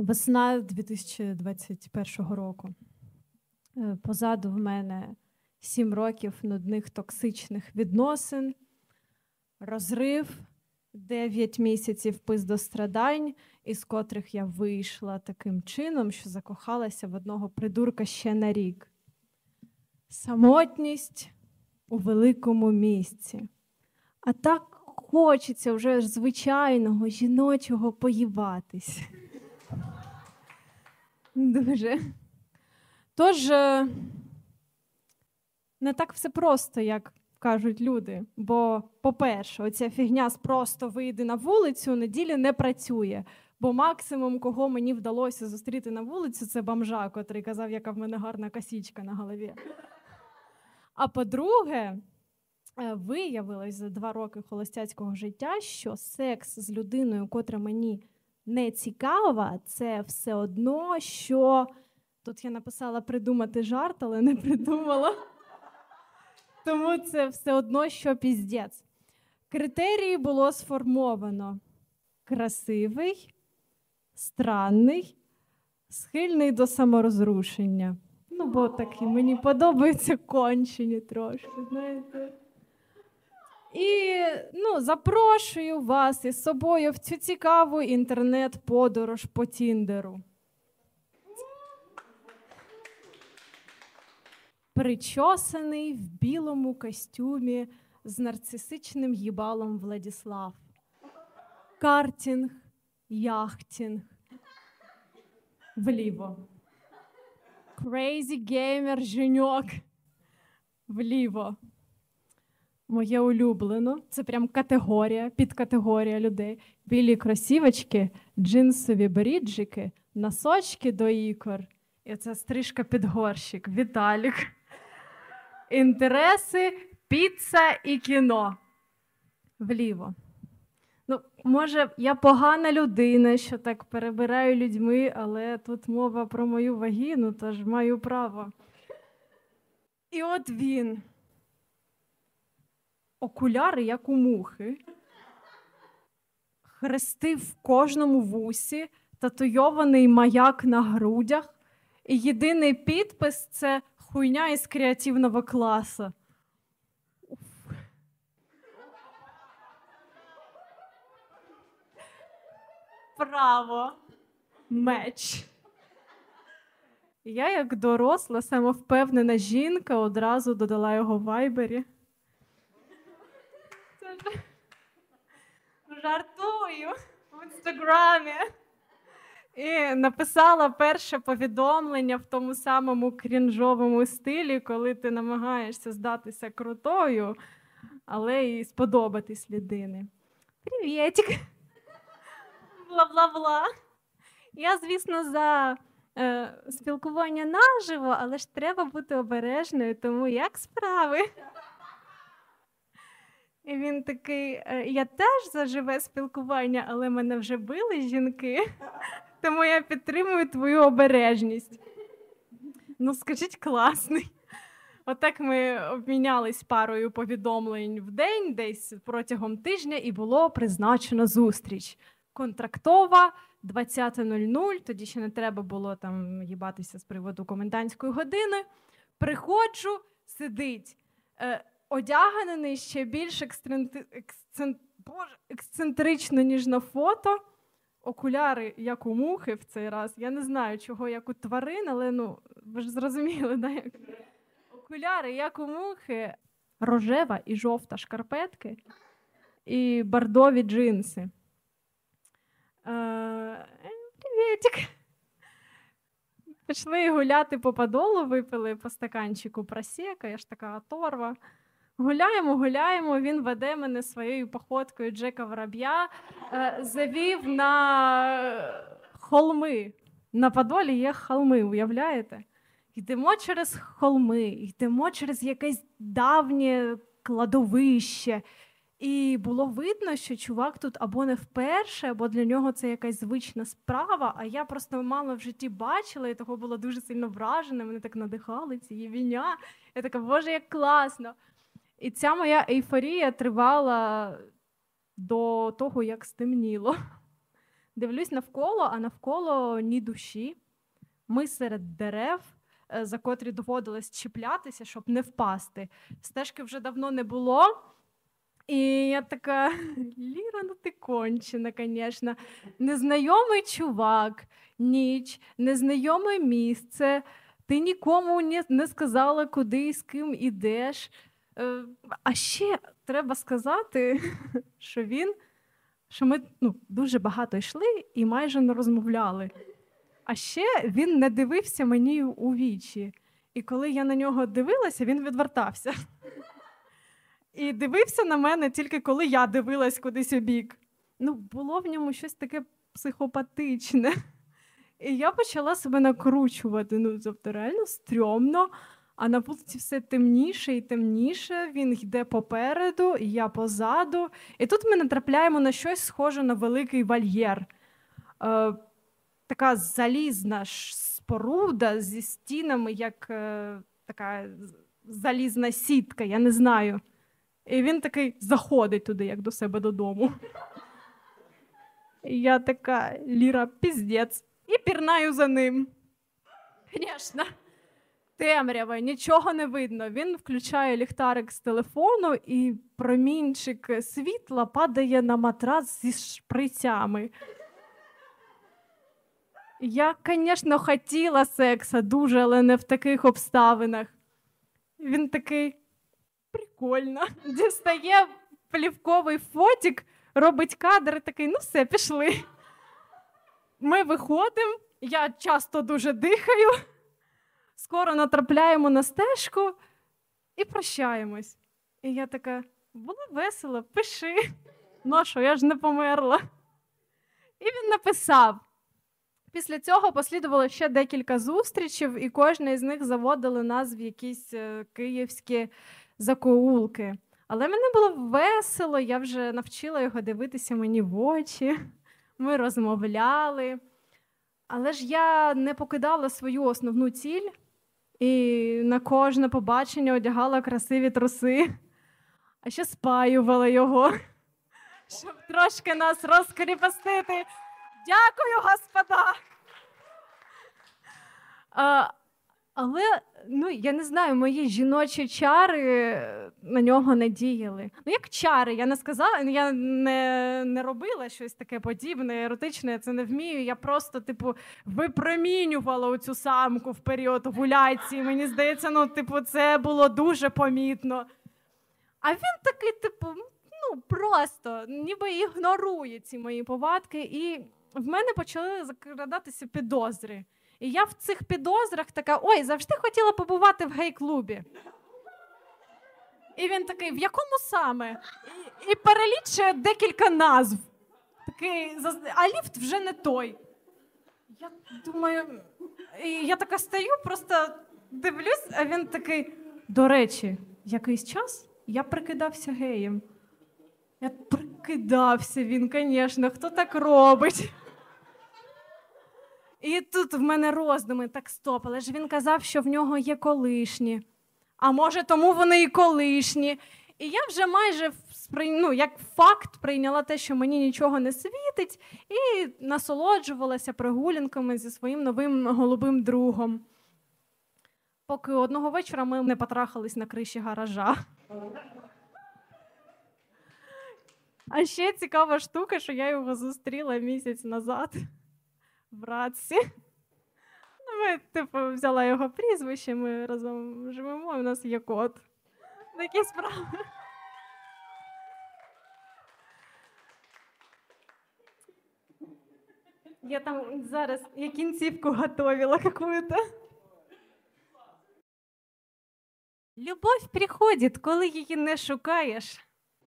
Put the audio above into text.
Весна 2021 року. Е, позаду в мене сім років нудних токсичних відносин, розрив, дев'ять місяців пиздострадань, із котрих я вийшла таким чином, що закохалася в одного придурка ще на рік. Самотність у великому місці. А так хочеться вже звичайного жіночого поїватись. Дуже. Тож, е, не так все просто, як кажуть люди. Бо, по-перше, оця фігня з просто вийди на вулицю неділі не працює. Бо максимум, кого мені вдалося зустріти на вулицю, це бомжа, котрий казав, яка в мене гарна косічка на голові. А по-друге, е, виявилось за два роки холостяцького життя, що секс з людиною, котра мені не цікава, це все одно, що тут я написала придумати жарт, але не придумала. Тому це все одно, що піздець. Критерії було сформовано: красивий, странний, схильний до саморозрушення. Ну, бо такі мені подобаються кончені трошки, знаєте. І ну, запрошую вас із собою в цю цікаву інтернет-подорож по Тіндеру. Причосаний в білому костюмі з нарцисичним їбалом Владіслав. Картінг, яхтінг. Вліво. Crazy gamer женьок. Вліво моє улюблено. Це прям категорія, підкатегорія людей. Білі кросівочки, джинсові бріджики, носочки до ікор. І це стрижка під горщик. Віталік. Інтереси, піца і кіно. Вліво. Ну, Може, я погана людина, що так перебираю людьми, але тут мова про мою вагіну, тож маю право. І от він окуляри, як у мухи, хрести в кожному вусі, татуйований маяк на грудях, і єдиний підпис це хуйня із креативного класу. Право, меч. Я, як доросла, самовпевнена жінка, одразу додала його в вайбері. Жартую в інстаграмі. І написала перше повідомлення в тому самому крінжовому стилі, коли ти намагаєшся здатися крутою, але і сподобатись людини. Привітик! Бла-бла-бла. Я, звісно, за е, спілкування наживо, але ж треба бути обережною, тому як справи? І він такий: «Е, я теж за живе спілкування, але мене вже били жінки, тому я підтримую твою обережність. Ну, скажіть, класний. Отак ми обмінялись парою повідомлень в день, десь протягом тижня, і було призначено зустріч. Контрактова 20.00, тоді ще не треба було там їбатися з приводу комендантської години. Приходжу, сидить. Е, одягнений ще більш ексцентри... ексцентрично, ніж на фото. Окуляри, як у мухи в цей раз. Я не знаю, чого як у тварин, але ну, ви ж зрозуміли, да? окуляри, як у мухи, рожева і жовта шкарпетки і бордові джинси. Е, Привітик. Пішли гуляти по подолу, випили по стаканчику просека, я ж така оторва. Гуляємо, гуляємо. Він веде мене своєю походкою Джека Вороб'я, е, завів на холми. На Подолі є холми, уявляєте? Йдемо через холми, йдемо через якесь давнє кладовище. І було видно, що чувак тут або не вперше, або для нього це якась звична справа. А я просто мало в житті бачила, і того було дуже сильно вражена. Мене так надихали ці віня. Я така, боже, як класно! І ця моя ейфорія тривала до того, як стемніло. Дивлюсь навколо, а навколо ні душі. Ми серед дерев, е, за котрі доводилось чіплятися, щоб не впасти. Стежки вже давно не було. І я така, Ліра, ну ти кончена, звісно. Незнайомий чувак, ніч, незнайоме місце. Ти нікому не сказала, куди і з ким ідеш. Е, а ще треба сказати, що він, що ми ну, дуже багато йшли і майже не розмовляли. А ще він не дивився мені у вічі. І коли я на нього дивилася, він відвертався. І дивився на мене тільки коли я дивилась кудись у бік. Ну, було в ньому щось таке психопатичне. І я почала себе накручувати. Ну, тобто, реально стрьомно. А на вулиці все темніше і темніше. Він йде попереду, я позаду. І тут ми натрапляємо на щось схоже на великий вольєр. Е, Така залізна споруда зі стінами, як е, така залізна сітка, я не знаю. І він такий заходить туди, як до себе додому. І я така Ліра, піздець, і пірнаю за ним. Звісно, темрява, нічого не видно. Він включає ліхтарик з телефону, і промінчик світла падає на матрац зі шприцями. Я, звісно, хотіла секса дуже, але не в таких обставинах. Він такий прикольно. Дістає плівковий фотик, робить кадр такий, ну все, пішли. Ми виходимо, я часто дуже дихаю, скоро натрапляємо на стежку і прощаємось. І я така, було весело, пиши. Ну що, я ж не померла. І він написав. Після цього послідувало ще декілька зустрічей, і кожна із них заводила нас в якісь е, київські закоулки. Але мені було весело, я вже навчила його дивитися мені в очі. Ми розмовляли. Але ж я не покидала свою основну ціль і на кожне побачення одягала красиві труси, а ще спаювала його, щоб трошки нас розкріпостити. Дякую, господа! Але ну, я не знаю, мої жіночі чари на нього не діяли. Ну, як чари, я не сказала, я не не робила щось таке подібне, еротичне, я це не вмію. Я просто, типу, випромінювала цю самку в період овуляції. Мені здається, ну, типу, це було дуже помітно. А він такий, типу, ну, просто ніби ігнорує ці мої повадки, і в мене почали закрадатися підозри. І я в цих підозрах така: ой, завжди хотіла побувати в гей-клубі. І він такий, в якому саме? І, перелічує декілька назв. Такий, А ліфт вже не той. Я думаю, і я така стою, просто дивлюсь, а він такий. До речі, якийсь час я прикидався геєм. Я прикидався він, звісно, хто так робить? І тут в мене роздуми так стоп, але ж він казав, що в нього є колишні. А може, тому вони і колишні. І я вже майже ну, як факт прийняла те, що мені нічого не світить, і насолоджувалася прогулянками зі своїм новим голубим другом. Поки одного вечора ми не потрахались на криші гаража. А ще цікава штука, що я його зустріла місяць назад в Радсі. Ну, ми, типу, взяла його прізвище, ми разом живемо, і у нас є кот. Такі справи. Я там зараз я кінцівку готовила какую-то. Любов приходить, коли її не шукаєш.